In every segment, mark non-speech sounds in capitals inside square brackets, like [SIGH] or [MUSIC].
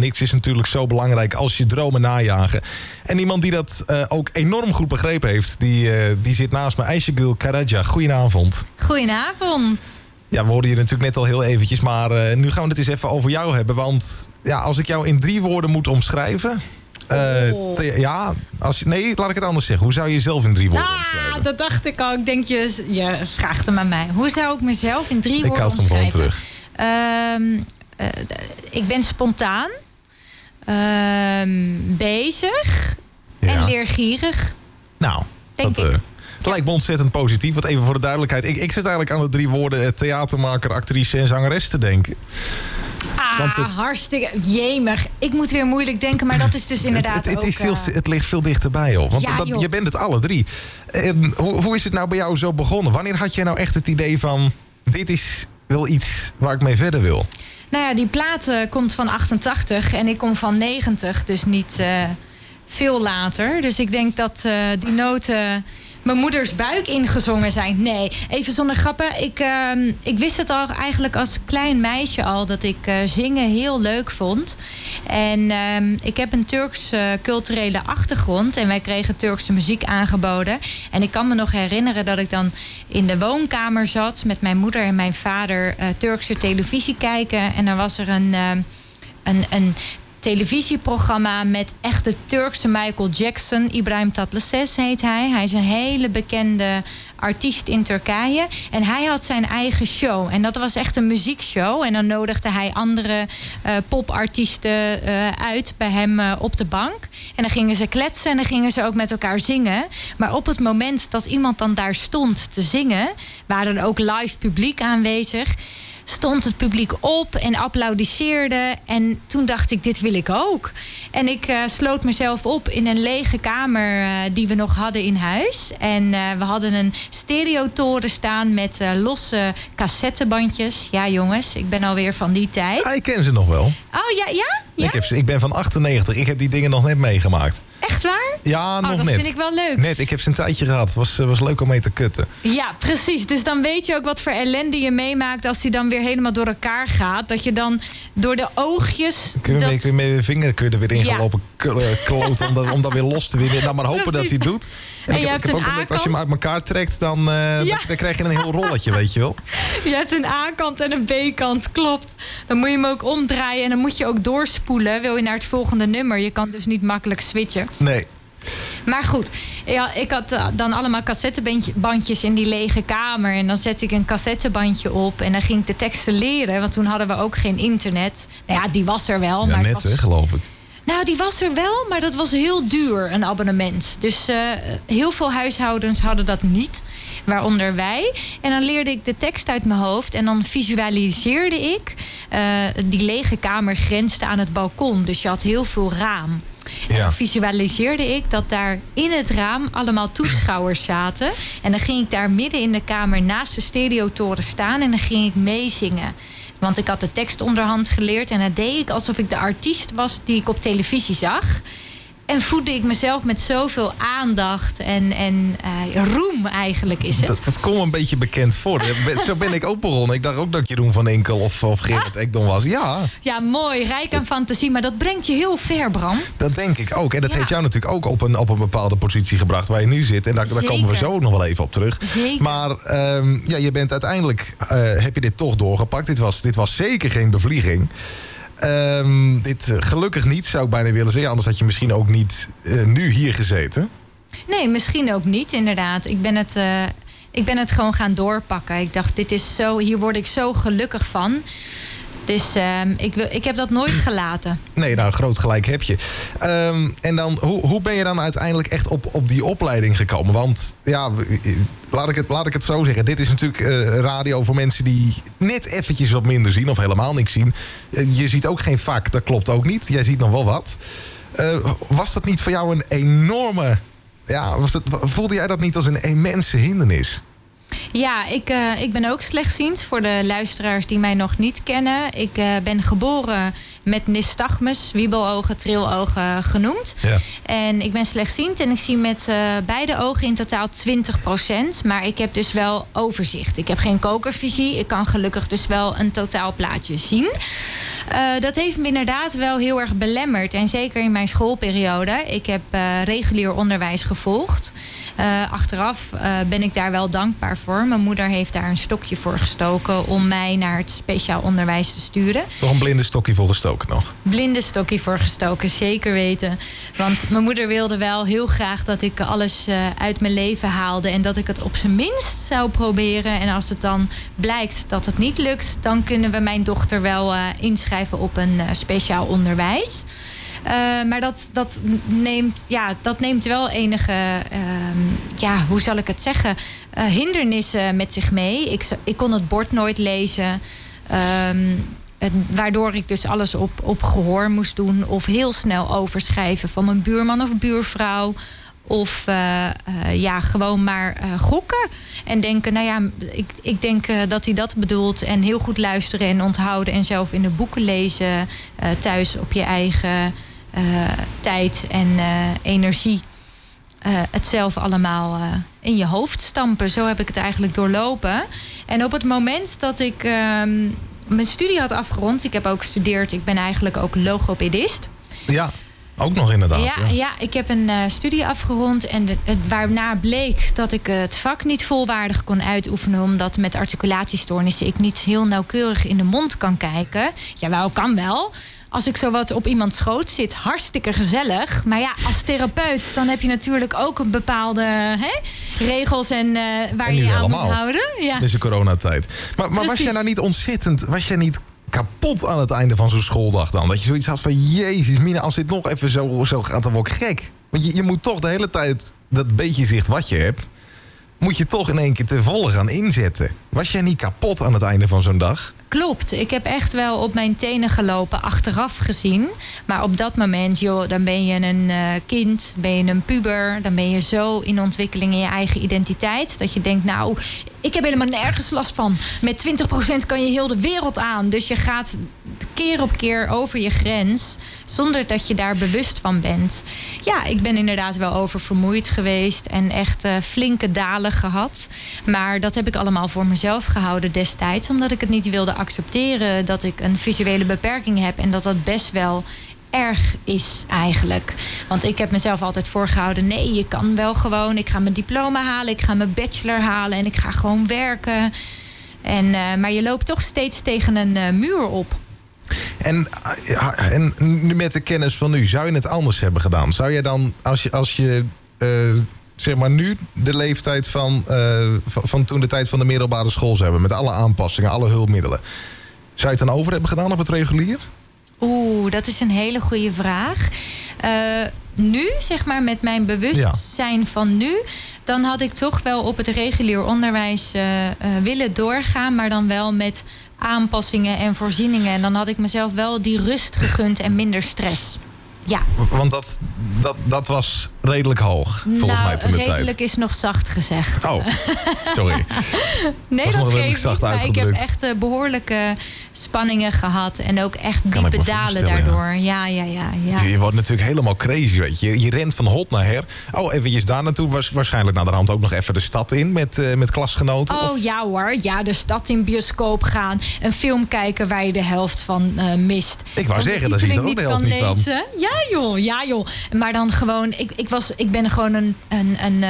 Niks is natuurlijk zo belangrijk als je dromen najagen. En iemand die dat uh, ook enorm goed begrepen heeft, die, uh, die zit naast me. Aishagul Karaja, goedenavond. Goedenavond. Ja, we hoorden je natuurlijk net al heel eventjes, maar uh, nu gaan we het eens even over jou hebben. Want ja, als ik jou in drie woorden moet omschrijven... Oh. ja, als, nee, laat ik het anders zeggen. Hoe zou je jezelf in drie woorden ah, omschrijven? Dat dacht ik al. Ik denk, je, je vraagt hem aan mij. Hoe zou ik mezelf in drie ik woorden omschrijven? Ik haal hem gewoon terug. Uh, ik ben spontaan. Uh, bezig. Ja. En leergierig. Nou, denk dat, ik. Uh, dat lijkt me ontzettend positief. Wat even voor de duidelijkheid. Ik, ik zit eigenlijk aan de drie woorden theatermaker, actrice en zangeres te denken. Ah, het, hartstikke jemig. Ik moet weer moeilijk denken, maar dat is dus inderdaad het, het, ook, is veel, het ligt veel dichterbij, joh. Want ja, dat, je bent het alle drie. En, hoe, hoe is het nou bij jou zo begonnen? Wanneer had jij nou echt het idee van... dit is wel iets waar ik mee verder wil? Nou ja, die plaat uh, komt van 88 en ik kom van 90, dus niet uh, veel later. Dus ik denk dat uh, die noten mijn moeders buik ingezongen zijn. Nee, even zonder grappen. Ik, uh, ik wist het al eigenlijk als klein meisje al dat ik uh, zingen heel leuk vond. En uh, ik heb een Turks uh, culturele achtergrond en wij kregen Turkse muziek aangeboden. En ik kan me nog herinneren dat ik dan in de woonkamer zat met mijn moeder en mijn vader uh, Turkse televisie kijken. En dan was er een, uh, een, een televisieprogramma met echte Turkse Michael Jackson. Ibrahim Tatlıses heet hij. Hij is een hele bekende artiest in Turkije. En hij had zijn eigen show. En dat was echt een muziekshow. En dan nodigde hij andere uh, popartiesten uh, uit bij hem uh, op de bank. En dan gingen ze kletsen en dan gingen ze ook met elkaar zingen. Maar op het moment dat iemand dan daar stond te zingen... waren er ook live publiek aanwezig stond het publiek op en applaudisseerde. En toen dacht ik, dit wil ik ook. En ik uh, sloot mezelf op in een lege kamer uh, die we nog hadden in huis. En uh, we hadden een stereotoren staan met losse cassettebandjes. Ja jongens, ik ben alweer van die tijd. Ja, ik ken ze nog wel. Oh ja, ja? ja? Ik, heb ze, ik ben van 98. Ik heb die dingen nog net meegemaakt. Echt waar? Ja, oh, nog dat net. vind ik wel leuk. Net, ik heb ze een tijdje gehad. Het was, was leuk om mee te kutten. Ja, precies. Dus dan weet je ook wat voor ellende je meemaakt... als die dan weer helemaal door elkaar gaat. Dat je dan door de oogjes... Kun je, dat... dat... met je vinger kun je er weer in gaan lopen kloten... om, dat, om dat weer los te winnen. Nou, maar hopen precies. dat hij doet. En, en ik, je ik hebt heb een ook A-kant. als je hem uit elkaar trekt... dan, uh, ja. dan, dan krijg je een heel rolletje, weet je wel. Je hebt een A-kant en een B-kant, klopt. Dan moet je hem ook omdraaien en dan moet je ook doorspoelen... wil je naar het volgende nummer. Je kan dus niet makkelijk switchen. Nee. Maar goed, ja, ik had uh, dan allemaal cassettebandjes in die lege kamer. En dan zette ik een cassettebandje op. En dan ging ik de teksten leren. Want toen hadden we ook geen internet. Nou ja, die was er wel. Ja, maar net, was... hè, geloof ik. Nou, die was er wel, maar dat was heel duur, een abonnement. Dus uh, heel veel huishoudens hadden dat niet. Waaronder wij. En dan leerde ik de tekst uit mijn hoofd. En dan visualiseerde ik. Uh, die lege kamer grensde aan het balkon. Dus je had heel veel raam. Dan visualiseerde ik dat daar in het raam allemaal toeschouwers zaten. En dan ging ik daar midden in de kamer naast de stereotoren staan. En dan ging ik meezingen. Want ik had de tekst onderhand geleerd. En dan deed ik alsof ik de artiest was die ik op televisie zag. En voedde ik mezelf met zoveel aandacht en, en uh, roem eigenlijk is het. Dat, dat komt een beetje bekend voor. Zo ben ik ook begonnen. Ik dacht ook dat Jeroen van Enkel of, of Gerrit ah. Ekdom was. Ja. Ja, mooi. Rijk aan fantasie. Maar dat brengt je heel ver, Bram. Dat denk ik ook. En dat ja. heeft jou natuurlijk ook op een, op een bepaalde positie gebracht waar je nu zit. En daar, daar komen we zo nog wel even op terug. Zeker. Maar um, ja, je bent uiteindelijk, uh, heb je dit toch doorgepakt. Dit was, dit was zeker geen bevlieging. Um, dit uh, gelukkig niet, zou ik bijna willen zeggen. Anders had je misschien ook niet uh, nu hier gezeten. Nee, misschien ook niet, inderdaad. Ik ben het, uh, ik ben het gewoon gaan doorpakken. Ik dacht, dit is zo, hier word ik zo gelukkig van. Dus um, ik, wil, ik heb dat nooit gelaten. Nee, nou, groot gelijk heb je. Um, en dan, hoe, hoe ben je dan uiteindelijk echt op, op die opleiding gekomen? Want ja, laat ik het, laat ik het zo zeggen. Dit is natuurlijk uh, radio voor mensen die net eventjes wat minder zien of helemaal niks zien. Uh, je ziet ook geen vak, dat klopt ook niet. Jij ziet nog wel wat. Uh, was dat niet voor jou een enorme... Ja, was voelde jij dat niet als een immense hindernis? Ja, ik, uh, ik ben ook slechtziend. Voor de luisteraars die mij nog niet kennen. Ik uh, ben geboren met nystagmus, wiebelogen, trilogen genoemd. Ja. En ik ben slechtziend en ik zie met uh, beide ogen in totaal 20%. Maar ik heb dus wel overzicht. Ik heb geen kokervisie. Ik kan gelukkig dus wel een totaal plaatje zien. Uh, dat heeft me inderdaad wel heel erg belemmerd. En zeker in mijn schoolperiode. Ik heb uh, regulier onderwijs gevolgd. Uh, achteraf uh, ben ik daar wel dankbaar voor. Mijn moeder heeft daar een stokje voor gestoken om mij naar het speciaal onderwijs te sturen. Toch een blinde stokje voor gestoken nog? Blinde stokje voor gestoken, zeker weten. Want mijn moeder wilde wel heel graag dat ik alles uh, uit mijn leven haalde en dat ik het op zijn minst zou proberen. En als het dan blijkt dat het niet lukt, dan kunnen we mijn dochter wel inschrijven op een speciaal onderwijs. Uh, maar dat, dat, neemt, ja, dat neemt wel enige, uh, ja, hoe zal ik het zeggen, uh, hindernissen met zich mee. Ik, ik kon het bord nooit lezen. Het, waardoor ik dus alles op, op gehoor moest doen. Of heel snel overschrijven van mijn buurman of buurvrouw. Of ja, gewoon maar gokken. En denken, nou ja, ik, ik denk dat hij dat bedoelt. En heel goed luisteren en onthouden. En zelf in de boeken lezen. thuis op je eigen tijd en uh, energie uh, het zelf allemaal in je hoofd stampen. Zo heb ik het eigenlijk doorlopen. En op het moment dat ik ehm, mijn studie had afgerond, ik heb ook gestudeerd, ik ben eigenlijk ook logopedist. Ja. Ook nog inderdaad. Ja, ja. ja ik heb een uh, studie afgerond. En de, het, waarna bleek dat ik het vak niet volwaardig kon uitoefenen. Omdat met articulatiestoornissen ik niet heel nauwkeurig in de mond kan kijken. Jawel, kan wel als ik zo wat op iemands schoot zit, hartstikke gezellig. Maar ja, als therapeut, dan heb je natuurlijk ook een bepaalde hè, regels en uh, waar en je je aan moet houden. Ja. Deze coronatijd. Maar, maar was jij nou niet ontzettend, was jij niet kapot aan het einde van zo'n schooldag dan? Dat je zoiets had van, jezus Mina, als dit nog even zo, zo gaat, dan word ik gek. Want je, je moet toch de hele tijd dat beetje zicht wat je hebt... moet je toch in één keer te volle gaan inzetten. Was jij niet kapot aan het einde van zo'n dag? Klopt. Ik heb echt wel op mijn tenen gelopen, achteraf gezien. Maar op dat moment, joh, dan ben je een uh, kind, ben je een puber. Dan ben je zo in ontwikkeling in je eigen identiteit. Dat je denkt, nou, ik heb helemaal nergens last van. Met 20% kan je heel de wereld aan. Dus je gaat keer op keer over je grens. Zonder dat je daar bewust van bent. Ja, ik ben inderdaad wel oververmoeid geweest. En echt uh, flinke dalen gehad. Maar dat heb ik allemaal voor mezelf gehouden destijds. Omdat ik het niet wilde accepteren dat ik een visuele beperking heb. En dat dat best wel erg is eigenlijk. Want ik heb mezelf altijd voorgehouden... nee, je kan wel gewoon... ik ga mijn diploma halen, ik ga mijn bachelor halen... en ik ga gewoon werken. En, uh, maar je loopt toch steeds tegen een uh, muur op. En, en nu met de kennis van nu, zou je het anders hebben gedaan? Zou je dan, als je, als je zeg maar nu de leeftijd van, van, van, toen de tijd van de middelbare school zou hebben... met alle aanpassingen, alle hulpmiddelen... zou je het dan over hebben gedaan op het regulier? Oeh, dat is een hele goede vraag. Uh, nu, zeg maar, met mijn bewustzijn ja. van nu... dan had ik toch wel op het regulier onderwijs willen doorgaan... maar dan wel met aanpassingen en voorzieningen. En dan had ik mezelf wel die rust gegund en minder stress. Ja. Want dat, dat, dat was redelijk hoog, volgens nou, mij toen de tijd. redelijk is nog zacht gezegd. Oh, sorry. [LAUGHS] nee, was dat geeft niet. Maar ik heb echt uh, behoorlijke spanningen gehad. En ook echt diepe dalen daardoor. Ja, ja, ja. ja. Je, je wordt natuurlijk helemaal crazy, weet je. Je rent van hot naar her. Oh, eventjes daar naartoe. Was waarschijnlijk naar de hand ook nog even de stad in met, uh, met klasgenoten. Oh of- ja hoor, ja, de stad in bioscoop gaan. Een film kijken waar je de helft van uh, mist. Ik wou zeggen, daar zie je er ook de helft niet kan van. lezen. Ja joh, ja joh. Maar dan gewoon, ik, ik, was, ik ben gewoon een, een, een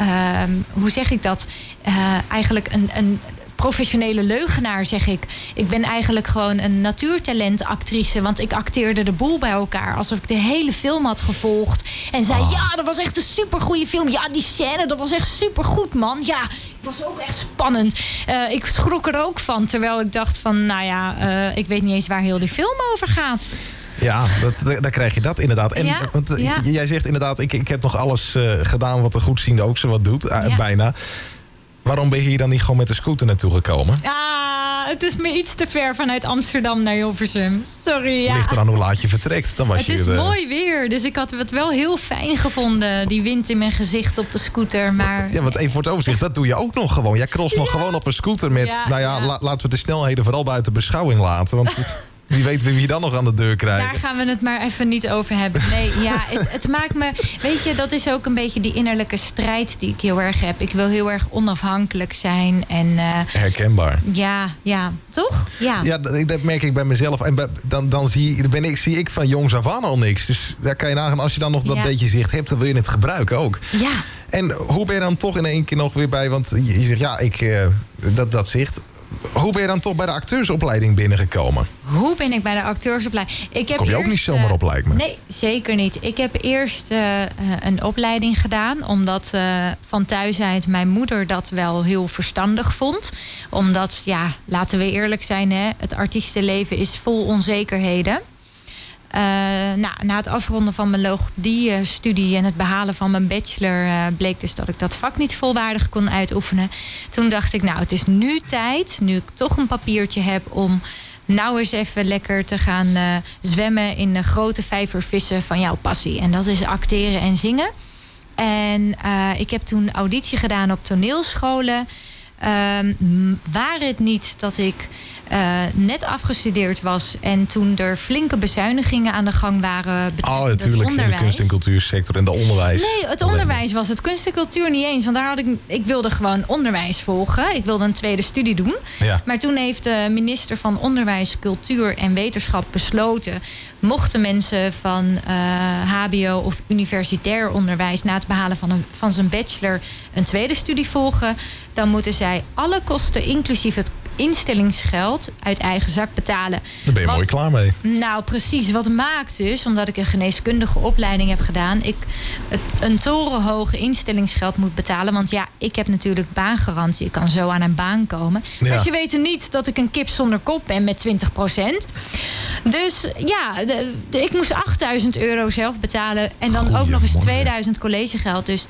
uh, um, hoe zeg ik dat? Uh, eigenlijk een, een professionele leugenaar, zeg ik. Ik ben eigenlijk gewoon een natuurtalentactrice. Want ik acteerde de boel bij elkaar. Alsof ik de hele film had gevolgd. En zei, Ah. ja, dat was echt een supergoeie film. Ja, die scène, dat was echt supergoed, man. Ja, het was ook echt spannend. Uh, ik schrok er ook van. Terwijl ik dacht van, nou ja, uh, ik weet niet eens waar heel die film over gaat. Ja, dat, daar krijg je dat inderdaad. En, Ja, want, eh, ja. Jij zegt inderdaad, ik, ik heb nog alles eh, gedaan wat de goedziende ook zo wat doet. eh, Ja. Bijna. Waarom ben je hier dan niet gewoon met de scooter naartoe gekomen? Ah, het is me iets te ver vanuit Amsterdam naar Hilversum. Sorry, ja. Ligt eraan hoe laat je vertrekt. Dan was Het je is mooi weer, dus ik had het wel heel fijn gevonden. Die wind in mijn gezicht op de scooter. Maar Ja, want even voor het overzicht, dat doe je ook nog gewoon. Jij cross nog gewoon op een scooter met, Ja, nou ja, ja. la- laten we de snelheden vooral buiten beschouwing laten. Want het- [LAUGHS] Wie weet wie je dan nog aan de deur krijgt. Daar gaan we het maar even niet over hebben. Nee, ja, [LAUGHS] het, het, maakt me... Weet je, dat is ook een beetje die innerlijke strijd die ik heel erg heb. Ik wil heel erg onafhankelijk zijn. En, uh, Herkenbaar. Ja, ja. Toch? Ja. Ja, dat merk ik bij mezelf. En dan, dan zie, ben ik, zie ik van jongs af aan al niks. Dus daar kan je nagaan, als je dan nog dat beetje zicht hebt... dan wil je het gebruiken ook. Ja. En hoe ben je dan toch in één keer nog weer bij... want je, je zegt, ja, ik, uh, dat, dat zicht hoe ben je dan toch bij de acteursopleiding binnengekomen? Hoe ben ik bij de acteursopleiding? Ik heb Kom je ook niet zomaar op, lijkt me. Nee, zeker niet. Ik heb eerst uh, een opleiding gedaan. Omdat uh, van thuis uit mijn moeder dat wel heel verstandig vond. Omdat, ja, laten we eerlijk zijn... Hè, het artiestenleven is vol onzekerheden. Uh, nou, na het afronden van mijn logopedie-studie en het behalen van mijn bachelor uh, bleek dus dat ik dat vak niet volwaardig kon uitoefenen. Toen dacht ik, nou, het is nu tijd, nu ik toch een papiertje heb om nou eens even lekker te gaan uh, zwemmen in de grote vijver vissen van jouw passie. En dat is acteren en zingen. En ik heb toen auditie gedaan op toneelscholen. Ehm, waar het niet dat ik net afgestudeerd was en toen er flinke bezuinigingen aan de gang waren. Oh, natuurlijk in de kunst- en cultuursector en de onderwijs. Nee, het onderwijs was het. Kunst en cultuur niet eens. Want daar had ik, ik wilde gewoon onderwijs volgen. Ik wilde een tweede studie doen. Ja. Maar toen heeft de minister van Onderwijs, Cultuur en Wetenschap besloten. Mochten mensen van uh, HBO of universitair onderwijs na het behalen van, een, van zijn bachelor een tweede studie volgen, dan moeten zij alle kosten, inclusief het instellingsgeld uit eigen zak betalen. Daar ben je mooi klaar mee. Nou, precies. Wat maakt dus, omdat ik een geneeskundige opleiding heb gedaan, ik het, een torenhoge instellingsgeld moet betalen. Want ja, ik heb natuurlijk baangarantie. Ik kan zo aan een baan komen. Ja. Maar ze weten niet dat ik een kip zonder kop ben met 20% Dus ja, de, ik moest 8000 euro zelf betalen. En dan ook nog eens 2000 collegegeld. Dus 10.000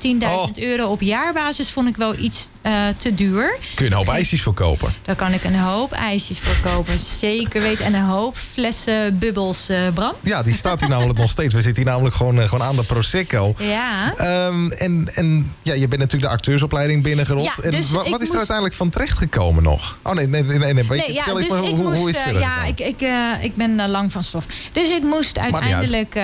euro op jaarbasis vond ik wel iets uh, te duur. Kun je een hoop ijsjes verkopen? Daar kan ik een hoop ijsjes verkopen. Zeker weten. En een hoop flessen bubbels, uh, Bram. Ja, die staat hier namelijk nog steeds. We zitten hier namelijk gewoon, uh, gewoon aan de Prosecco. Ja. Um, en en ja, je bent natuurlijk de acteursopleiding binnengerold. Ja, dus en wat, is moest... er uiteindelijk van terecht gekomen nog? Oh nee, nee, nee. nee. Weet nee je, ja, vertel dus maar, hoe, moest, hoe is het Ja, ik, ik, ik ben lang van stof. Dus ik moest uiteindelijk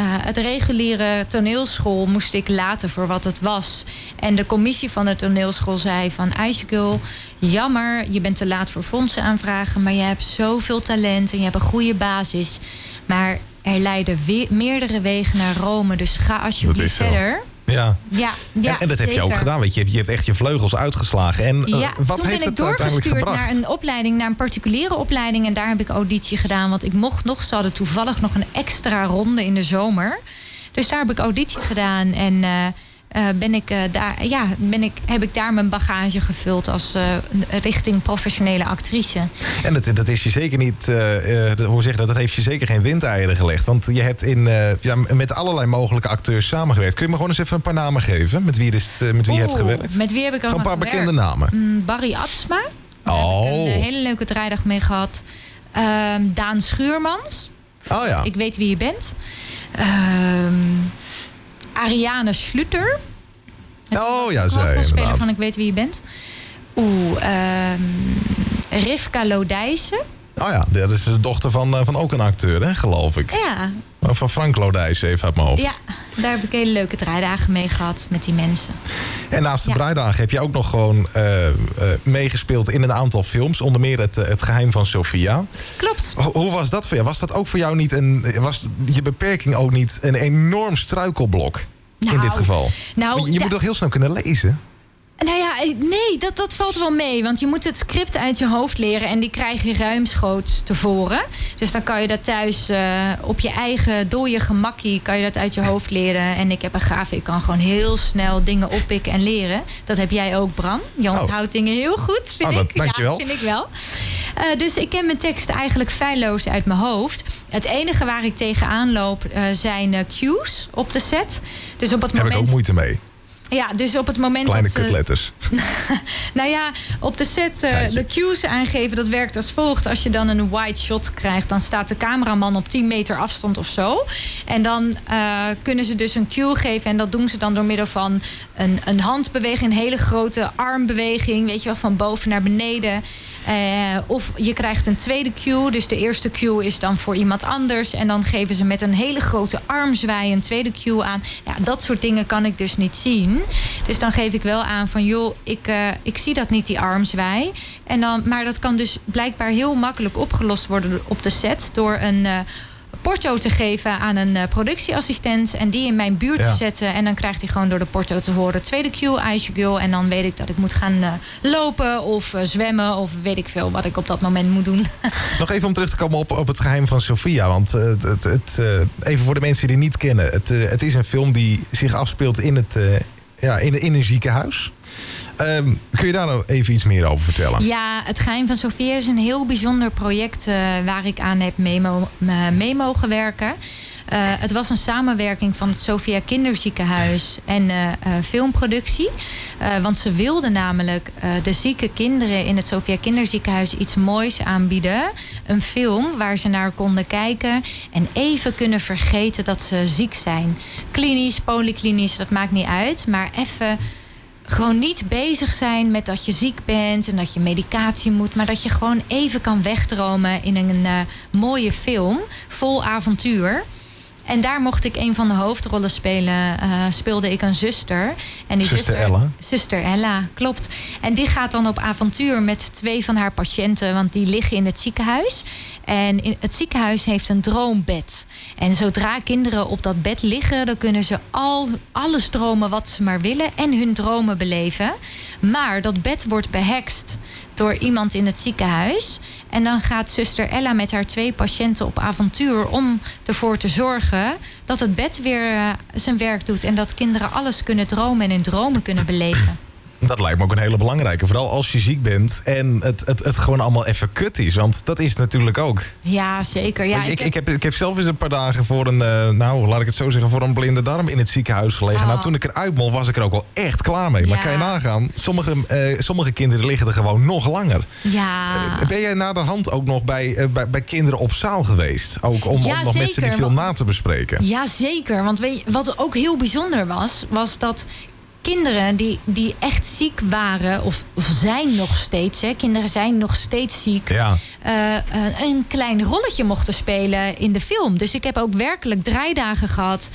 het reguliere toneelschool moest ik laten voor wat het was. En de commissie van de toneelschool zei van Ijsgul, jammer, je bent te laat voor fondsen aanvragen, maar je hebt zoveel talent en je hebt een goede basis. Maar er leiden we meerdere wegen naar Rome, dus ga alsjeblieft verder. Ja. Ja, ja, en, en, dat heb je ook gedaan. Weet je, je hebt echt je vleugels uitgeslagen. En uh, ja, wat toen heeft ben ik het uiteindelijk gebracht? naar een opleiding, naar een particuliere opleiding. En daar heb ik auditie gedaan. Want ik mocht nog, ze hadden toevallig nog een extra ronde in de zomer. Dus daar heb ik auditie gedaan. En uh, ben ik, uh, daar, ja, ben ik, heb ik daar mijn bagage gevuld als uh, richting professionele actrice. En dat, dat is je zeker niet, hoe zeg dat, dat heeft je zeker geen windeieren gelegd. Want je hebt in, ja, met allerlei mogelijke acteurs samengewerkt. Kun je me gewoon eens even een paar namen geven met wie, is het, met wie je hebt gewerkt? Met wie heb ik Gewoon een paar bekende namen. Mm, Barry Atsma. Daar Oh. heb ik een hele leuke draaidag mee gehad. Ehm, Daan Schuurmans. Oh ja. Ik weet wie je bent. Ehm Ariane Schluter. Oh ja, zij inderdaad. van Ik weet wie je bent. Oeh, ehm Rivka Lodijsen. Oh ja, dat is de dochter van, eh, van ook een acteur, hè, geloof ik. Ja, Van Frank Lodijs, even uit mijn hoofd. ja, daar heb ik hele leuke draaidagen mee gehad met die mensen. En naast de Ja. draaidagen heb je ook nog gewoon eh, eh, meegespeeld in een aantal films. Onder meer het, het Geheim van Sophia. Klopt. Ho- Hoe was dat voor jou? Was dat ook voor jou niet een. Was je beperking ook niet een enorm struikelblok? in Nou, dit geval. nou, je moet toch heel snel kunnen lezen? Nou ja, eh, nee, dat, dat valt wel mee. Want je moet het script uit je hoofd leren en die krijg je ruimschoots tevoren. Dus dan kan je dat thuis eh, op je eigen dode gemakkie kan je dat uit je hoofd leren. En ik heb een gaaf, ik kan gewoon heel snel dingen oppikken en leren. Dat heb jij ook, Bram. Je Oh. onthoudt dingen heel goed, vind Oh, dat- ik. dankjewel. Ja, vind ik wel. Eh, dus ik ken mijn tekst eigenlijk feilloos uit mijn hoofd. Het enige waar ik tegenaan loop zijn cues op de set. Dus op het Daar heb ik moment. ook moeite mee. Ja, dus op het moment Kleine dat ze- kutletters. [LAUGHS] nou ja, op de set eh, de cues aangeven, dat werkt als volgt. Als je dan een wide shot krijgt, dan staat de cameraman op 10 meter afstand of zo. En dan eh, kunnen ze dus een cue geven. En dat doen ze dan door middel van een, een handbeweging, een hele grote armbeweging. Weet je wel, van boven naar beneden. Eh, of je krijgt een tweede cue. Dus de eerste cue is dan voor iemand anders. En dan geven ze met een hele grote armzwaai een tweede cue aan. Ja, dat soort dingen kan ik dus niet zien. Dus dan geef ik wel aan van joh, ik, uh, ik zie dat niet, die armzwaai. En dan, maar dat kan dus blijkbaar heel makkelijk opgelost worden op de set door een. Uh, porto te geven aan een uh, productieassistent en die in mijn buurt ja. te zetten. En dan krijgt hij gewoon door de porto te horen: tweede cue, ijsje girl. En dan weet ik dat ik moet gaan uh, lopen of uh, zwemmen of weet ik veel wat ik op dat moment moet doen. [LAUGHS] Nog even om terug te komen op, op het geheim van Sophia. Want het, het, het even voor de mensen die het niet kennen: het, het is een film die zich afspeelt in, het, ja, in, in een ziekenhuis. Um, kun je daar nou even iets meer over vertellen? Ja, het Geheim van Sofia is een heel bijzonder project uh, waar ik aan heb mee, mee mogen werken. Uh, het was een samenwerking van het Sofia Kinderziekenhuis en uh, filmproductie. want ze wilden namelijk de zieke kinderen in het Sofia Kinderziekenhuis iets moois aanbieden. Een film waar ze naar konden kijken en even kunnen vergeten dat ze ziek zijn. Klinisch, polyklinisch, dat maakt niet uit. Maar even gewoon niet bezig zijn met dat je ziek bent en dat je medicatie moet, maar dat je gewoon even kan wegdromen in een uh, mooie film vol avontuur. En daar mocht ik een van de hoofdrollen spelen. Uh, speelde ik een zuster. En die zuster, zuster Ella. Zuster Ella, klopt. En die gaat dan op avontuur met twee van haar patiënten, want die liggen in het ziekenhuis. En in het ziekenhuis heeft een droombed. En zodra kinderen op dat bed liggen, dan kunnen ze al alles dromen wat ze maar willen en hun dromen beleven. Maar dat bed wordt behekst door iemand in het ziekenhuis. En dan gaat zuster Ella met haar twee patiënten op avontuur om ervoor te zorgen dat het bed weer uh, zijn werk doet en dat kinderen alles kunnen dromen en in dromen kunnen beleven. Dat lijkt me ook een hele belangrijke. Vooral als je ziek bent en het, het, het gewoon allemaal even kut is. Want dat is het natuurlijk ook. Ja, zeker. Ja, ik, ik, heb... ik, heb, ik heb zelf eens een paar dagen voor een, uh, nou laat ik het zo zeggen, voor een blinde darm in het ziekenhuis gelegen. Oh. Nou, toen ik eruit mocht, was ik er ook wel echt klaar mee. Ja. Maar kan je nagaan, sommige, uh, sommige kinderen liggen er gewoon nog langer. Ja. Uh, ben jij na de hand ook nog bij, bij, bij, kinderen op zaal geweest? Ook om, ja, om nog met ze die film na te bespreken? Ja, zeker. Want weet je, wat ook heel bijzonder was, was dat kinderen die, die echt ziek waren, of, of zijn nog steeds, hè, kinderen zijn nog steeds ziek, ja. uh, een klein rolletje mochten spelen in de film. Dus ik heb ook werkelijk draaidagen gehad.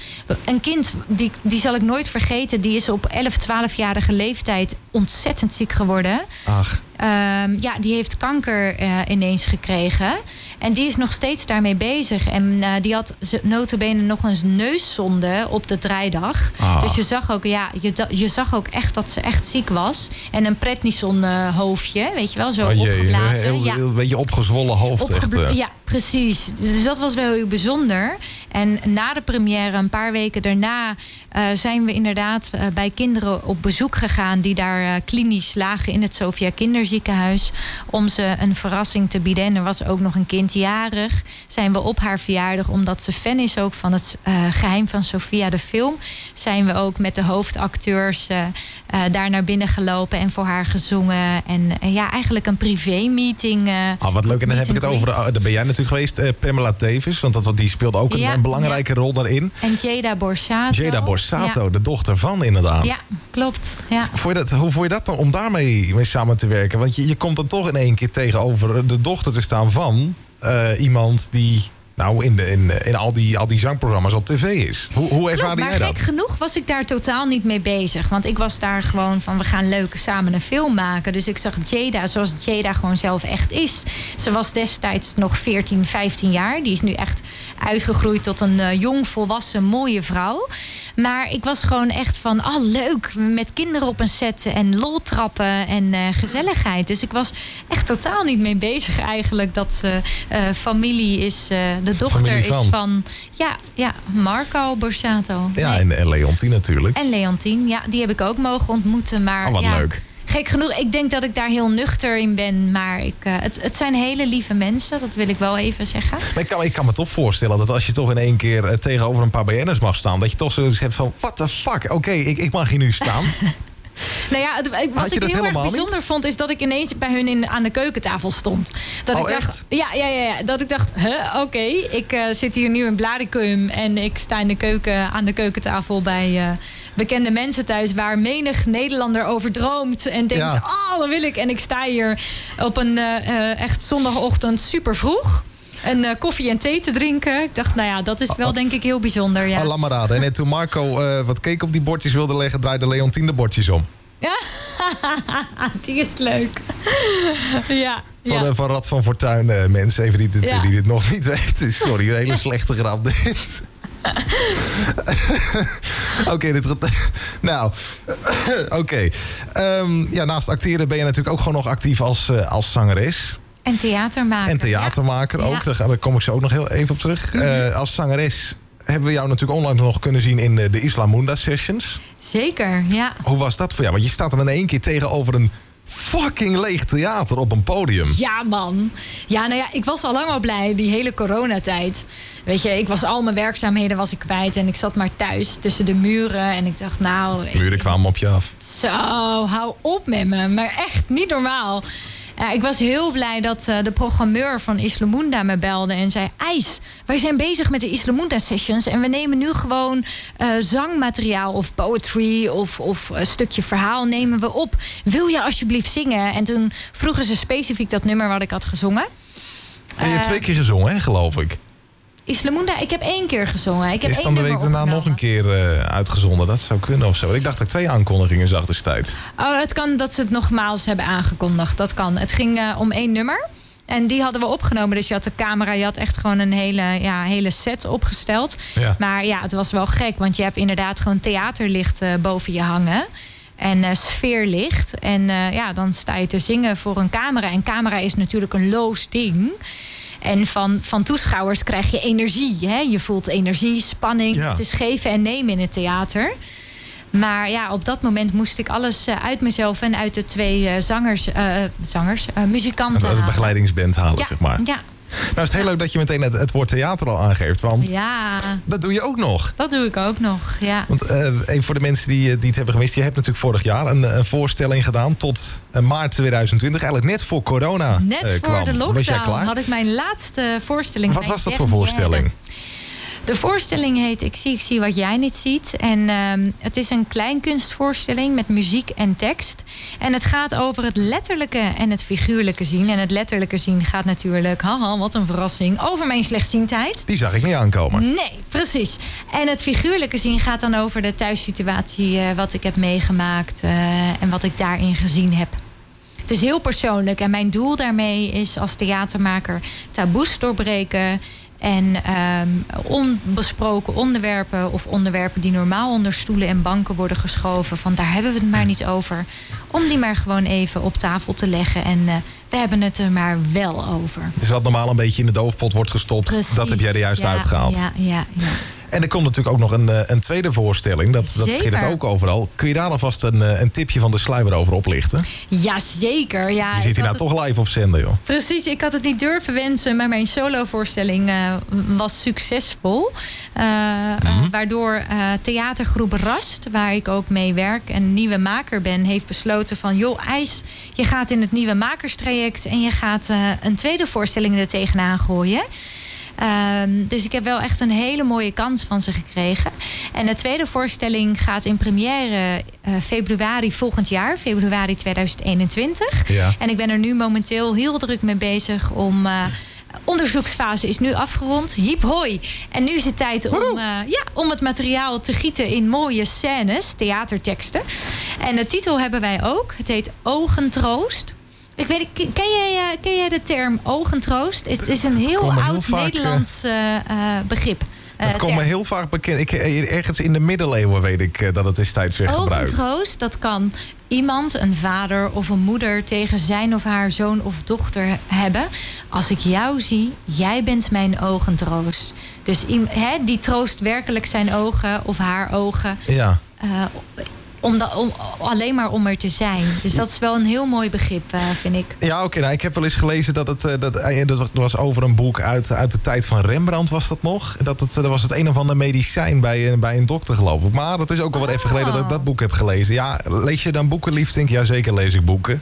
Een kind, die, die zal ik nooit vergeten, die is op 11, 12-jarige leeftijd ontzettend ziek geworden. Ach. Um, ja, die heeft kanker uh, ineens gekregen. En die is nog steeds daarmee bezig. En uh, die had notabene nog een neuszonde op de draaidag. Ah. Dus je zag ook, ja, je, je zag ook echt dat ze echt ziek was. En een prednison hoofdje, weet je wel, zo oh, jee, opgeblazen. Heel, ja. heel, een beetje opgezwollen hoofd. Opge echt, ja, precies. Dus dat was wel heel bijzonder. En na de première, een paar weken daarna, uh, zijn we inderdaad uh, bij kinderen op bezoek gegaan die daar uh, klinisch lagen in het Sofia Kinderziekenhuis. Om ze een verrassing te bieden. En er was ook nog een kind jarig. Zijn we op haar verjaardag, omdat ze fan is ook van het geheim van Sofia, de film. Zijn we ook met de hoofdacteurs daar naar binnen gelopen en voor haar gezongen. En ja, eigenlijk een privé-meeting. oh, wat leuk. En dan heb ik het over. Dan ben jij natuurlijk geweest, Pamela Davis. Want dat, die speelde ook een, ja, een belangrijke ja. rol daarin. En Jada Borsato. Jada Borsato, ja. de dochter van inderdaad. Ja, klopt. Ja. Vond je dat, hoe vond je dat dan om daarmee mee samen te werken? Want je, je komt dan toch in één keer tegenover de dochter te staan van uh, iemand die nou, in, de, in, in al, die, al die zangprogramma's op tv is. Hoe, hoe ervaarde jij dat? Maar gek genoeg was ik daar totaal niet mee bezig. Want ik was daar gewoon van, we gaan leuk samen een film maken. Dus ik zag Jada zoals Jada gewoon zelf echt is. Ze was destijds nog 14, 15 jaar. Die is nu echt uitgegroeid tot een uh, jong, volwassen, mooie vrouw. Maar ik was gewoon echt van, oh leuk, met kinderen op een set en lol trappen en uh, gezelligheid. Dus ik was echt totaal niet mee bezig eigenlijk dat uh, familie is, uh, de dochter van. is van, ja, ja Marco Borsato. Ja, nee. en, en Leontien natuurlijk. En Leontien, ja, die heb ik ook mogen ontmoeten. Maar, oh, wat ja, leuk. Gek genoeg, ik denk dat ik daar heel nuchter in ben. Maar ik, uh, het, het zijn hele lieve mensen, dat wil ik wel even zeggen. Maar ik, kan, ik kan me toch voorstellen dat als je toch in één keer uh, tegenover een paar BN'ers mag staan... dat je toch zoiets hebt van, what the fuck, oké, okay, ik, ik mag hier nu staan... [LAUGHS] Nou ja, het, ik- wat ik heel erg bijzonder niet? vond, is dat ik ineens bij hun in, aan de keukentafel stond. Dat Oh, ik dacht, echt? Ja, ja, ja, ja. Dat ik dacht, huh, oké, ik eh, zit hier nu in Blaricum en ik sta in de keuken, aan de keukentafel bij eh, bekende mensen thuis waar menig Nederlander over droomt en denkt, Ja. oh, dat wil ik. En ik sta hier op een eh, eh, echt zondagochtend super vroeg. Een eh, koffie en thee te drinken. Ik dacht, nou ja, dat is wel denk ik heel bijzonder. Ja. Ah, laat maar raden. En net toen Marco wat cake op die bordjes wilde leggen... draaide Leontien de bordjes om. Ja, [LAUGHS] die is leuk. [LAUGHS] ja, Van, ja. van Rad van Fortuin, mensen even die dit, Ja. die dit nog niet [LAUGHS] weten. Sorry, een hele slechte grap dit. [LAUGHS] Oké, dit gaat... [LAUGHS] Nou, [CLEARS THROAT] oké. Ehm, ja, naast acteren ben je natuurlijk ook gewoon nog actief als, eh, als zangeres. En theatermaker. En theatermaker Ja. ook. Mhm. Daar, kom ik zo ook nog heel even op terug. Eh, als zangeres hebben we jou natuurlijk onlangs nog kunnen zien in eh, de Islamunda Sessions. Zeker, ja. Hoe was dat voor jou? Want je staat dan in één keer tegenover een fucking leeg theater op een podium. Ja, man. Ja, nou ja, ik was al lang al blij, die hele coronatijd. Weet je, ik was al mijn werkzaamheden was ik kwijt. En ik zat maar thuis tussen de muren. En ik dacht, nou... Muren kwamen op je af. Zo, hou op met me. Maar echt niet normaal. Ja, ik was heel blij dat eh, de programmeur van Islamunda me belde en zei... IJs, wij zijn bezig met de Islamunda Sessions... en we nemen nu gewoon eh, zangmateriaal of poetry of, of een stukje verhaal nemen we op. Wil je alsjeblieft zingen? En toen vroegen ze specifiek dat nummer wat ik had gezongen. En je hebt Eh, twee keer gezongen, hè, geloof ik. Islamunda, ik heb één keer gezongen. Ik heb Is dan de week daarna nog een keer eh, uitgezonden? Dat zou kunnen of zo. Want Ik dacht dat ik twee aankondigingen zag destijds. Oh, het kan dat ze het nogmaals hebben aangekondigd. Dat kan. Het ging eh, om één nummer. En die hadden we opgenomen. Dus je had de camera, je had echt gewoon een hele, ja, hele set opgesteld. Ja. Maar ja, het was wel gek. Want je hebt inderdaad gewoon theaterlicht eh, boven je hangen. En sfeerlicht. En ja, dan sta je te zingen voor een camera. En camera is natuurlijk een loos ding. En van, van toeschouwers krijg je energie. Hè? Je voelt energie, spanning. Ja. Het is geven en nemen in het theater. Maar ja, op dat moment moest ik alles eh, uit mezelf en uit de twee eh, zangers, eh, zangers eh, muzikanten. Uit de begeleidingsband halen, ja, zeg maar. Ja, Nou is het heel leuk dat je meteen het, het woord theater al aangeeft. Want ja, dat doe je ook nog. dat doe ik ook nog. Ja. Want eh, even voor de mensen die, eh, die het hebben gemist. Je hebt natuurlijk vorig jaar een, een voorstelling gedaan tot eh, maart 2020. Eigenlijk net voor corona Net voor de Was jij lockdown klaar? had ik mijn laatste voorstelling. Wat was dat voor voorstelling? De voorstelling heet Ik zie, ik zie wat jij niet ziet. En ehm, het is een kleinkunstvoorstelling met muziek en tekst. En het gaat over het letterlijke en het figuurlijke zien. En het letterlijke zien gaat natuurlijk, haha, wat een verrassing, over mijn slechtziendheid. Die zag ik niet aankomen. Nee, precies. En het figuurlijke zien gaat dan over de thuissituatie, eh, wat ik heb meegemaakt eh, en wat ik daarin gezien heb. Het is heel persoonlijk en mijn doel daarmee is als theatermaker taboes doorbreken. En ehm, onbesproken onderwerpen of onderwerpen die normaal onder stoelen en banken worden geschoven. Van daar hebben we het maar niet over. Om die maar gewoon even op tafel te leggen. En eh, we hebben het er maar wel over. Dus wat normaal een beetje in de doofpot wordt gestopt. Precies. Dat heb jij er juist Ja, uitgehaald. Ja, ja, ja. En er komt natuurlijk ook nog een, eh, een tweede voorstelling. Dat, dat het ook overal. Kun je daar alvast een, eh, een tipje van de sluier over oplichten? Jazeker. Ja, Je zit hier nou het- toch live op zender, joh. Precies, ik had het niet durven wensen, maar mijn solovoorstelling eh was succesvol. Mhm. waardoor theatergroep Rast, waar ik ook mee werk en nieuwe maker ben, heeft besloten van joh, IJs, je gaat in het nieuwe makerstraject en je gaat een tweede voorstelling er tegenaan gooien. Ehm, dus ik heb wel echt een hele mooie kans van ze gekregen. En de tweede voorstelling gaat in première eh, februari volgend jaar, februari 2021. Ja. En ik ben er nu momenteel heel druk mee bezig om. eh, onderzoeksfase is nu afgerond. Hiep hoi. En nu is het tijd om, eh, ja, om het materiaal te gieten in mooie scènes, theaterteksten. En de titel hebben wij ook. Het heet Ogentroost. Ik weet, ken, jij, eh, ken jij de term ogentroost? Het is een heel oud vaak, eh, Nederlands eh, begrip. Het komt me heel vaak bekend. Ik, ergens in de middeleeuwen weet ik dat het destijds werd gebruikt. Ogentroost, dat kan iemand, een vader of een moeder... tegen zijn of haar zoon of dochter hebben. Als ik jou zie, jij bent mijn ogentroost. Dus die troost werkelijk zijn ogen of haar ogen. Ja. Om, da, om alleen maar om er te zijn. Dus dat is wel een heel mooi begrip, uh, vind ik. Ja, oké. nou, ik heb wel eens gelezen dat het uh, dat, uh, dat was over een boek uit, uit de tijd van Rembrandt, was dat nog? Dat, het, dat was het een of ander medicijn bij, bij een dokter, geloof ik. Maar dat is ook al wat even geleden dat ik dat boek heb gelezen. Ja, lees je dan boeken lief? Denk ja, zeker lees ik boeken.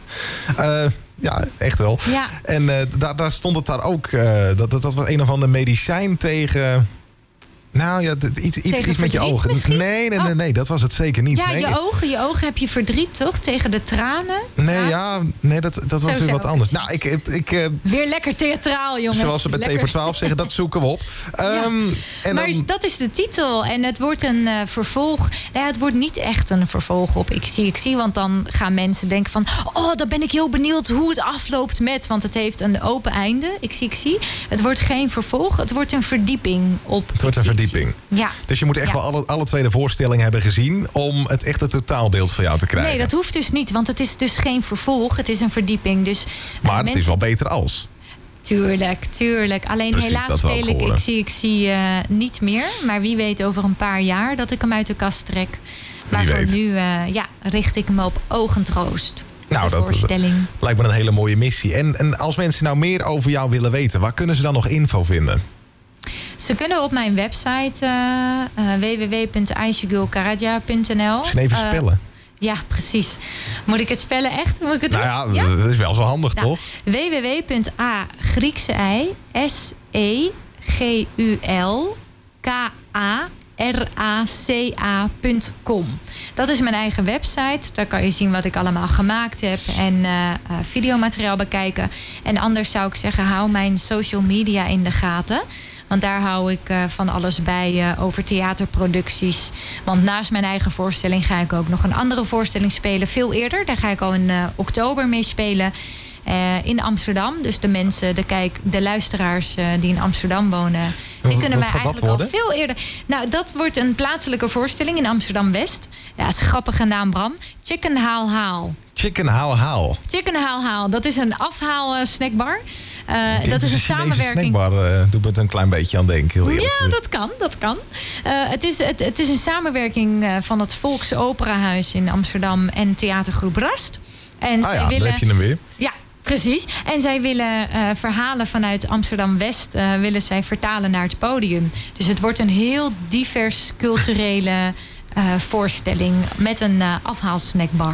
ja, echt wel. Ja. En daar, daar stond het daar ook. dat, dat, dat was een of ander medicijn tegen nou ja, iets, iets, iets met je ogen. Misschien? Nee, nee, nee, nee, dat was het zeker niet. Ja, nee. je ogen, je ogen heb je verdriet toch? Tegen de tranen? Nee, ja, nee, dat, dat was weer wat anders. Nou, ik, ik, uh, weer lekker theatraal, jongens. Zoals ze bij T voor 12 zeggen, dat zoeken we op. Um, ja. en maar dan, dat is de titel. En het wordt een uh, vervolg. Nou ja, het wordt niet echt een vervolg op Ik zie, ik zie. Want dan gaan mensen denken van... Oh, dan ben ik heel benieuwd hoe het afloopt met... Want het heeft een open einde. Ik zie, ik zie. Het wordt geen vervolg. Het wordt een verdieping op... Het wordt een verdieping. Ja. Dus je moet echt Ja. wel alle, alle twee de voorstellingen hebben gezien... om het echte totaalbeeld van jou te krijgen. Nee, dat hoeft dus niet. Want het is dus geen vervolg. Het is een verdieping. Dus, eh, maar het mensen- is wel beter als. Tuurlijk, tuurlijk. Alleen Precies, helaas speel ik, zie, ik zie eh, niet meer. Maar wie weet over een paar jaar dat ik hem uit de kast trek. Maar voor nu eh, ja, richt ik me op ogentroost. Nou, dat- voorstelling. Lijkt me een hele mooie missie. En, en als mensen nou meer over jou willen weten... waar kunnen ze dan nog info vinden? Ze kunnen op mijn website uh, even eh, spellen. Ja, precies. Moet ik het spellen echt? Moet ik het nou doen? ja, dat is wel zo handig, Nou, toch? www.a Griekse ei S E G U L K A R A C A.com. Dat is mijn eigen website. Daar kan je zien wat ik allemaal gemaakt heb en videomateriaal bekijken. En anders zou ik zeggen, hou mijn social media in de gaten. Want daar hou ik eh, van alles bij eh, over theaterproducties. Want naast mijn eigen voorstelling ga ik ook nog een andere voorstelling spelen. Veel eerder. Daar ga ik al in eh, oktober mee spelen. in Amsterdam. Dus de mensen, de, kijk, de luisteraars die in Amsterdam wonen. Die kunnen mij eigenlijk al veel eerder. Nou, dat wordt een plaatselijke voorstelling in Amsterdam West. Ja, het is een grappige naam, Bram. Chicken Haal Haal. Chicken haal haal. Chicken Haal Haal. Dat is een afhaal snackbar. Eh, Dit dat is een samenwerking. snackbar. eh, doet me het een klein beetje aan denken. Heel. Ja, dat kan, dat kan. Eh, het, is, het, het is een samenwerking eh, van het Volksoperahuis in Amsterdam en theatergroep Rast. En Ah ja, willen, daar heb je hem weer. Ja, precies. En zij willen eh, verhalen vanuit Amsterdam-West eh, willen zij vertalen naar het podium. Dus het wordt een heel divers culturele eh, voorstelling met een eh afhaalsnackbar.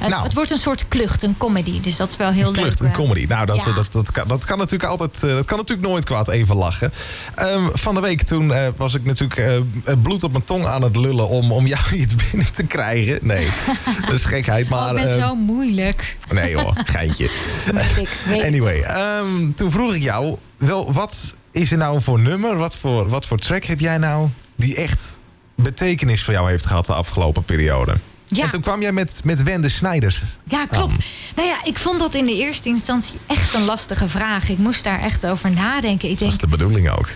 Het, Nou. het wordt een soort klucht, een comedy. Dus dat is wel heel Een klucht, leuk. een eh. comedy. Nou, dat, ja. dat, dat, kan, dat kan natuurlijk altijd. eh, Dat kan natuurlijk nooit kwaad even lachen. Ehm, van de week toen eh, was ik natuurlijk eh, bloed op mijn tong aan het lullen om, om jou [LAUGHS] iets binnen te krijgen. Nee, [LAUGHS] dat is gekheid. Oh, Maar ik ben eh, zo moeilijk. nee hoor, [LAUGHS] geintje. Weet ik, weet ik. Anyway, ehm, toen vroeg ik jou, wel, wat is er nou voor nummer? Wat voor, wat voor track heb jij nou die echt betekenis voor jou heeft gehad de afgelopen periode? Ja. En toen kwam jij met, met Wende Snijders. Ja, klopt. aan. Nou ja, ik vond dat in de eerste instantie echt een lastige vraag. Ik moest daar echt over nadenken. Ik Dat denk, is de bedoeling ook.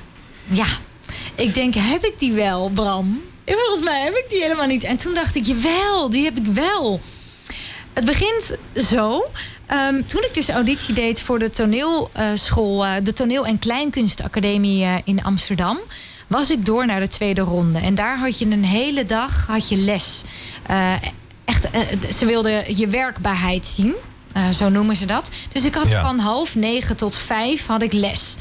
ja, ik denk, heb ik die wel, Bram? En volgens mij heb ik die helemaal niet. En toen dacht ik, jawel, die heb ik wel. Het begint zo. Ehm, toen ik dus auditie deed voor de toneelschool, eh, de Toneel- en Kleinkunstacademie eh, in Amsterdam, was ik door naar de tweede ronde. En daar had je een hele dag had je les. Eh, echt, eh, ze wilden je werkbaarheid zien. Eh, zo noemen ze dat. Dus ik had Ja. van half negen tot vijf had ik les.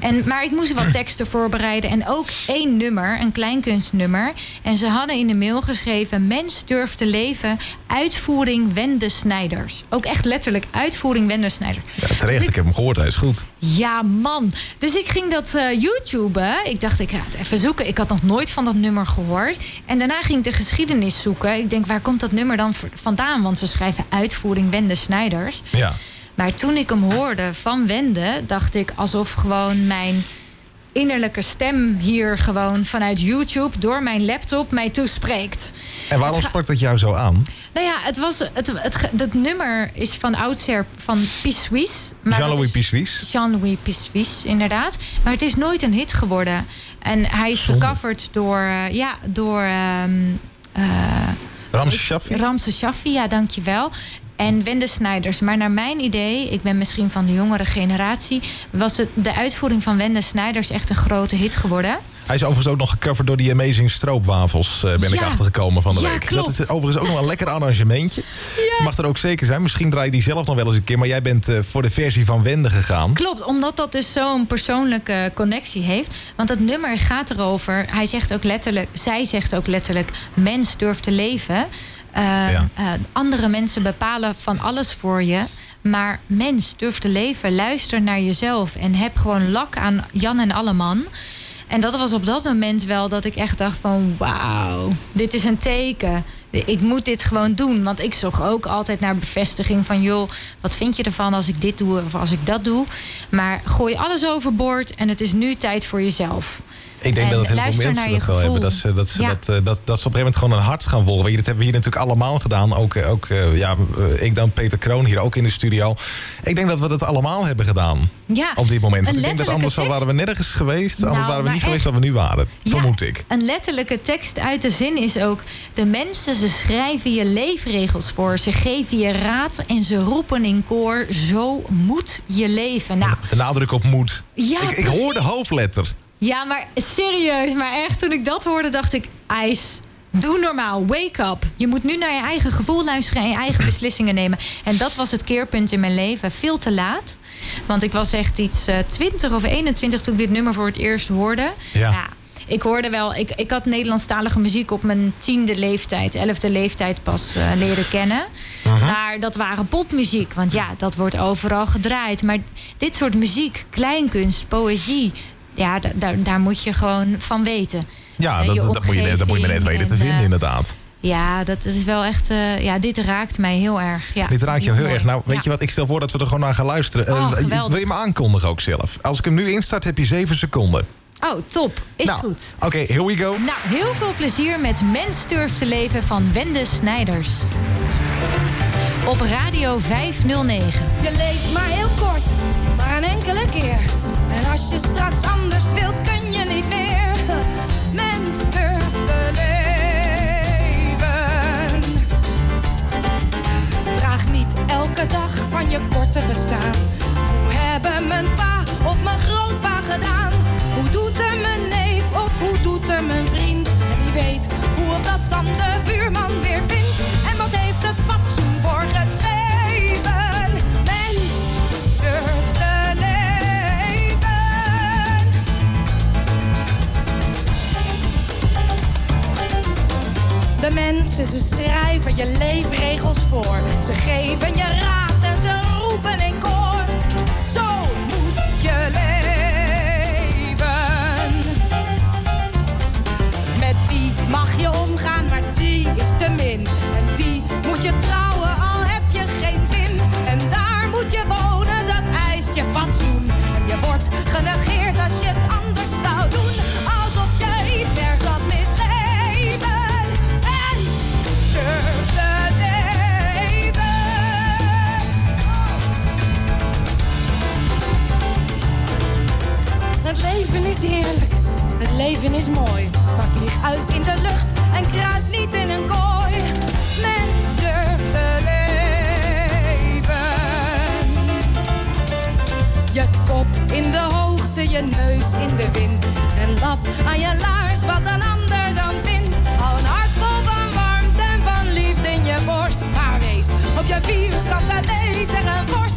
En, maar ik moest wat teksten voorbereiden. En ook één nummer, een kleinkunstnummer. En ze hadden in de mail geschreven... Mens durft te leven, uitvoering Wende Snijders. Ook echt letterlijk, uitvoering Wende Snijders. Ja, terecht, ik heb hem gehoord, hij is goed. Ja, man. Dus ik ging dat eh YouTuben. Ik dacht, ik ga het even zoeken. Ik had nog nooit van dat nummer gehoord. En daarna ging ik de geschiedenis zoeken. Ik denk, waar komt dat nummer dan vandaan? Want ze schrijven uitvoering Wende Snijders. Ja. Maar toen ik hem hoorde van Wende, dacht ik alsof gewoon mijn innerlijke stem hier gewoon vanuit YouTube door mijn laptop mij toespreekt. En waarom sprak dat jou zo aan? Nou ja, het was het, het, dat nummer is van oudsher van Pissuis. Jean-Louis is- Pissuis? Jean-Louis Pissuis, inderdaad. Maar het is nooit een hit geworden. En hij is Zonde. gecoverd door, eh, ja, door ehm, eh, Ramses Shaffi? Ramse Shaffi. Ja, dankjewel. En Wende Snijders. Maar naar mijn idee, ik ben misschien van de jongere generatie, was het de uitvoering van Wende Snijders echt een grote hit geworden. Hij is overigens ook nog gecoverd door die Amazing Stroopwafels, uh, ben ik achtergekomen van de ja, week. Klopt. Dat is overigens ook nog wel een lekker arrangementje. Ja. Mag er ook zeker zijn. Misschien draai je die zelf nog wel eens een keer, maar jij bent uh, voor de versie van Wende gegaan. Klopt, omdat dat dus zo'n persoonlijke connectie heeft. Want het nummer gaat erover, hij zegt ook letterlijk, zij zegt ook letterlijk, mens durft te leven. Uh, ja. andere mensen bepalen van alles voor je. Maar mens, durf te leven. Luister naar jezelf. En heb gewoon lak aan Jan en Alleman. En dat was op dat moment wel dat ik echt dacht van... wauw, dit is een teken. Ik moet dit gewoon doen. Want ik zocht ook altijd naar bevestiging van... joh, wat vind je ervan als ik dit doe of als ik dat doe? Maar gooi alles overboord en het is nu tijd voor jezelf. Ik denk en dat heel veel mensen dat wel hebben. Dat ze, dat, ze, ja. dat, dat, dat ze op een gegeven moment gewoon een hart gaan volgen. Weet je, dat hebben we hier natuurlijk allemaal gedaan. Ook, ook ja, ik dan, Peter Kroon hier ook in de studio. Ik denk dat we dat allemaal hebben gedaan. Ja, op dit moment. ik denk dat anders tekst... waren we nergens geweest. Nou, anders waren we niet geweest waar we nu waren. Ja, vermoed ik. Een letterlijke tekst uit de zin is ook... De mensen, ze schrijven je leefregels voor. Ze geven je raad en ze roepen in koor... Zo moet je leven. Nou, de nadruk op moet. Ja, ik, ik hoor de hoofdletter. Ja, maar serieus, maar echt, toen ik dat hoorde, dacht ik: IJs. Doe normaal, wake up. Je moet nu naar je eigen gevoel luisteren en je eigen beslissingen nemen. En dat was het keerpunt in mijn leven. Veel te laat. Want ik was echt iets uh, 20 of 21 toen ik dit nummer voor het eerst hoorde. Ja. ja ik hoorde wel, ik, ik had Nederlandstalige muziek op mijn tiende leeftijd, elfde leeftijd pas uh, leren kennen. Maar dat waren popmuziek, want ja, dat wordt overal gedraaid. Maar dit soort muziek, kleinkunst, poëzie, ja, daar, daar moet je gewoon van weten. Ja, dat, dat, moet, je, dat moet je net weten te vinden, uh, inderdaad. Ja, dat is wel echt. Uh, ja, dit raakt mij heel erg. Ja, dit raakt je heel mooi. erg. Nou, weet ja. je wat? Ik stel voor dat we er gewoon naar gaan luisteren. Oh, uh, wil je me aankondigen ook zelf? Als ik hem nu instart, heb je zeven seconden. Oh, top. Is nou, goed. Oké, okay, here we go. Nou, heel veel plezier met Mens durft te leven van Wende Snijders. Op Radio 509. Je leeft maar heel kort, maar een enkele keer. En als je straks anders wilt, kun je niet meer. Mens durft te leven. Vraag niet elke dag van je korte bestaan. Hoe hebben mijn pa of mijn grootpa gedaan? Hoe doet er mijn neef of hoe doet er mijn mensen, ze schrijven je leefregels voor. Ze geven je raad en ze roepen in koor. Zo moet je leven. Met die mag je omgaan, maar die is te min. En die moet je trouwen, al heb je geen zin. En daar moet je wonen, dat eist je fatsoen. En je wordt genegeerd als je het anders zou doen. leven is heerlijk, het leven is mooi. Maar vlieg uit in de lucht en kruip niet in een kooi. Mens durft te leven. Je kop in de hoogte, je neus in de wind. En lap aan je laars wat een ander dan vindt. Al een hart vol van warmte en van liefde in je borst. Maar wees op je vierkante meter een worst.